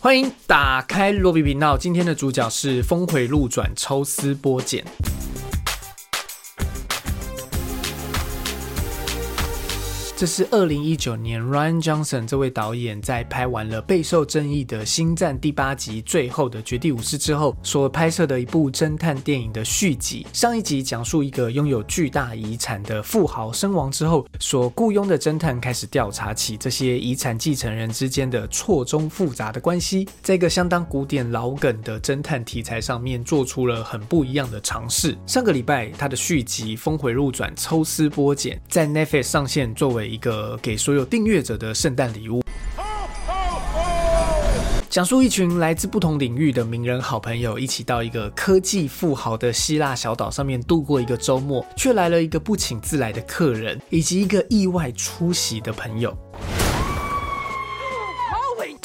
欢迎打开罗比频道，今天的主角是峰回路转、抽丝剥茧。这是二零一九年 Ryan Johnson 这位导演在拍完了备受争议的《星战》第八集《最后的绝地武士》之后所拍摄的一部侦探电影的续集。上一集讲述一个拥有巨大遗产的富豪身亡之后，所雇佣的侦探开始调查起这些遗产继承人之间的错综复杂的关系，在一个相当古典老梗的侦探题材上面做出了很不一样的尝试。上个礼拜，他的续集《峰回路转》抽丝剥茧在 Netflix 上线，作为一个给所有订阅者的圣诞礼物，讲述一群来自不同领域的名人好朋友一起到一个科技富豪的希腊小岛上面度过一个周末，却来了一个不请自来的客人，以及一个意外出席的朋友。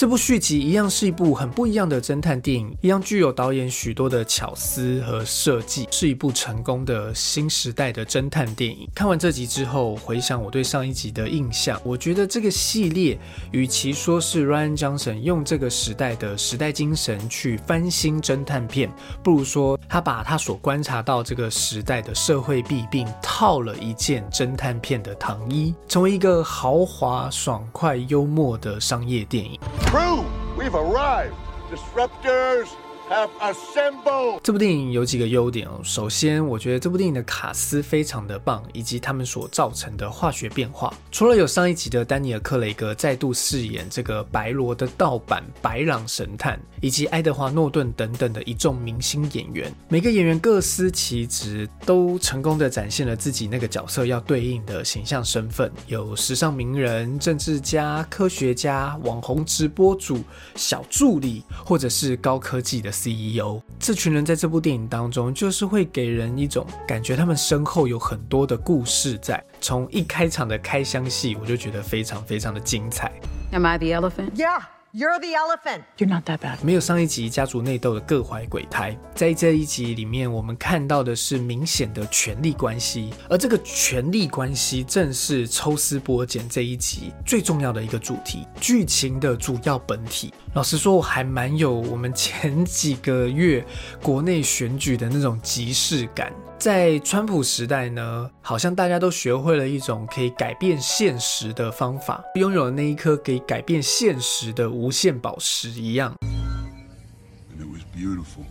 这部续集一样是一部很不一样的侦探电影，一样具有导演许多的巧思和设计，是一部成功的新时代的侦探电影。看完这集之后，回想我对上一集的印象，我觉得这个系列与其说是 Ryan Johnson 用这个时代的时代精神去翻新侦探片，不如说他把他所观察到这个时代的社会弊病套了一件侦探片的糖衣，成为一个豪华、爽快、幽默的商业电影。We've arrived. Disruptors have assembled. 这部电影有几个优点哦。首先，我觉得这部电影的卡斯非常的棒，以及他们所造成的化学变化。除了有上一集的丹尼尔·克雷格再度饰演这个白罗的盗版白狼神探，以及爱德华·诺顿等等的一众明星演员，每个演员各司其职，都成功的展现了自己那个角色要对应的形象身份。有时尚名人、政治家、科学家、网红直播主、小助理，或者是高科技的 CEO。这群人在这部电影当中，就是会给人一种感觉，他们身后有很多的故事在。从一开场的开箱戏，我就觉得非常非常的精彩。Am I the elephant? Yeah, you're the elephant. You're not that bad. 没有上一集家族内斗的各怀鬼胎，在这一集里面，我们看到的是明显的权力关系，而这个权力关系正是抽丝剥茧这一集最重要的一个主题，剧情的主要本体。老实说，我还蛮有我们前几个月国内选举的那种即视感。在川普时代呢，好像大家都学会了一种可以改变现实的方法，拥有了那一颗可以改变现实的无限宝石一样。Beautiful.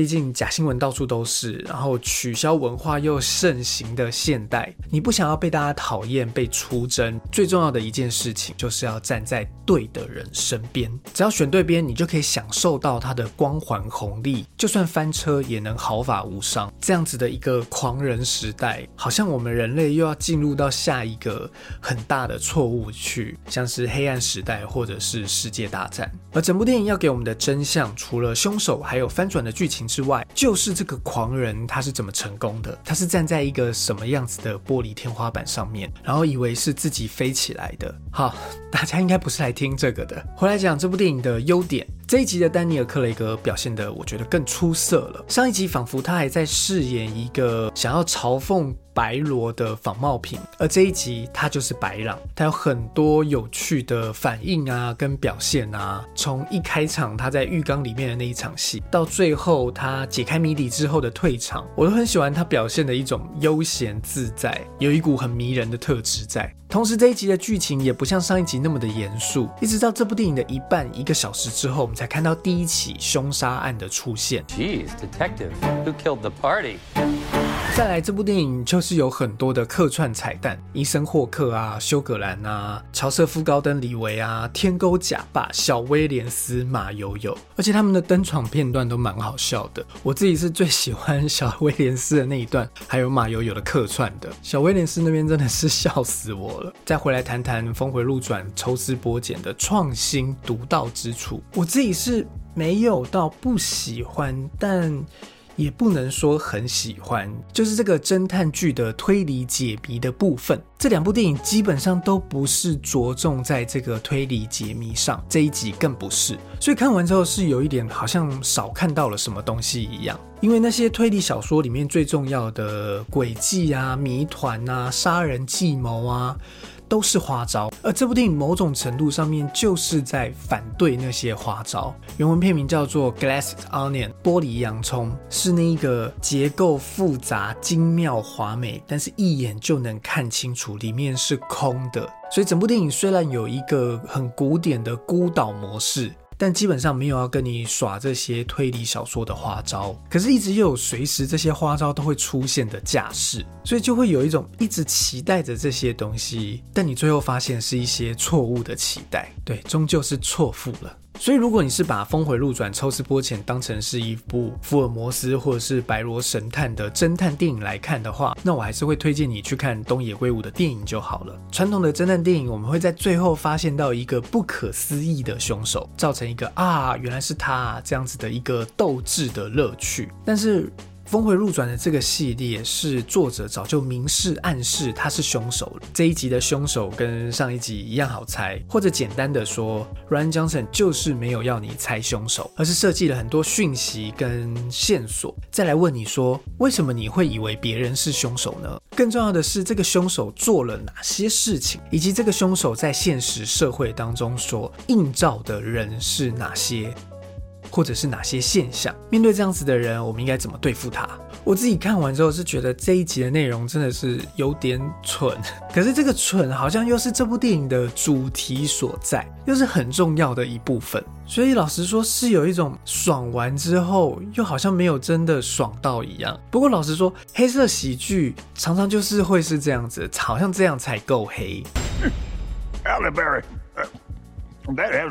毕竟假新闻到处都是，然后取消文化又盛行的现代，你不想要被大家讨厌、被出征，最重要的一件事情就是要站在对的人身边。只要选对边，你就可以享受到他的光环红利，就算翻车也能毫发无伤。这样子的一个狂人时代，好像我们人类又要进入到下一个很大的错误去，像是黑暗时代或者是世界大战。而整部电影要给我们的真相，除了凶手还有翻转的剧情之外，就是这个狂人他是怎么成功的？他是站在一个什么样子的玻璃天花板上面，然后以为是自己飞起来的。好，大家应该不是来听这个的。回来讲这部电影的优点。这一集的丹尼尔·克雷格表现的，我觉得更出色了。上一集仿佛他还在饰演一个想要嘲讽白罗的仿冒品，而这一集他就是白狼，他有很多有趣的反应啊，跟表现啊。从一开场他在浴缸里面的那一场戏，到最后他解开谜底之后的退场，我都很喜欢他表现的一种悠闲自在，有一股很迷人的特质在。同时这一集的剧情也不像上一集那么的严肃，一直到这部电影的一半一个小时之后，我们才看到第一起凶杀案的出现。Geez, detective, who killed the party? 再来，这部电影就是有很多的客串彩蛋，伊森霍克啊、休格兰啊、乔瑟夫高登李维啊、天勾假爸、小威廉斯、马友友，而且他们的登场片段都蛮好笑的。我自己是最喜欢小威廉斯的那一段，还有马友友的客串的。小威廉斯那边真的是笑死我了。再回来谈谈峰回路转、抽丝剥茧的创新独到之处，我自己是没有到不喜欢，但。也不能说很喜欢，就是这个侦探剧的推理解谜的部分。这两部电影基本上都不是着重在这个推理解谜上，这一集更不是。所以看完之后是有一点好像少看到了什么东西一样。因为那些推理小说里面最重要的诡计啊、谜团啊、杀人计谋啊。都是花招，而这部电影某种程度上面就是在反对那些花招。原文片名叫做《Glass Onion》玻璃洋葱，是那一个结构复杂、精妙华美，但是一眼就能看清楚里面是空的。所以整部电影虽然有一个很古典的孤岛模式。但基本上没有要跟你耍这些推理小说的花招，可是，一直又有随时这些花招都会出现的架势，所以就会有一种一直期待着这些东西，但你最后发现是一些错误的期待，对，终究是错付了。所以，如果你是把《峰回路转》抽丝剥茧当成是一部福尔摩斯或者是白罗神探的侦探电影来看的话，那我还是会推荐你去看东野圭吾的电影就好了。传统的侦探电影，我们会在最后发现到一个不可思议的凶手，造成一个啊，原来是他这样子的一个斗志的乐趣，但是。峰回路转的这个系列是作者早就明示暗示他是凶手了。这一集的凶手跟上一集一样好猜，或者简单的说，Ryan Johnson 就是没有要你猜凶手，而是设计了很多讯息跟线索，再来问你说为什么你会以为别人是凶手呢？更重要的是，这个凶手做了哪些事情，以及这个凶手在现实社会当中所映照的人是哪些。或者是哪些现象？面对这样子的人，我们应该怎么对付他？我自己看完之后是觉得这一集的内容真的是有点蠢，可是这个蠢好像又是这部电影的主题所在，又是很重要的一部分。所以老实说，是有一种爽完之后又好像没有真的爽到一样。不过老实说，黑色喜剧常常就是会是这样子，好像这样才够黑。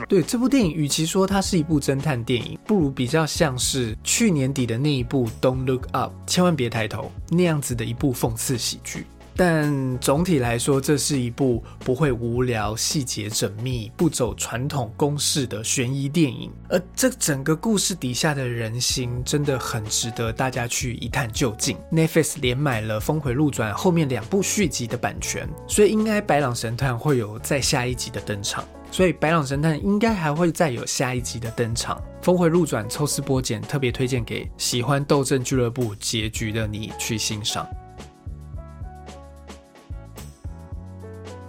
对这部电影，与其说它是一部侦探电影，不如比较像是去年底的那一部《Don't Look Up》，千万别抬头那样子的一部讽刺喜剧。但总体来说，这是一部不会无聊、细节缜密、不走传统公式的悬疑电影。而这整个故事底下的人心，真的很值得大家去一探究竟。Netflix 连买了《峰回路转》后面两部续集的版权，所以应该《白狼神探》会有再下一集的登场。所以《白朗神探》应该还会再有下一集的登场。峰回路转，抽丝剥茧，特别推荐给喜欢《斗阵俱乐部》结局的你去欣赏。